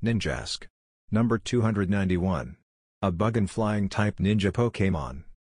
Ninjask. Number 291. A bug and flying type ninja Pokemon.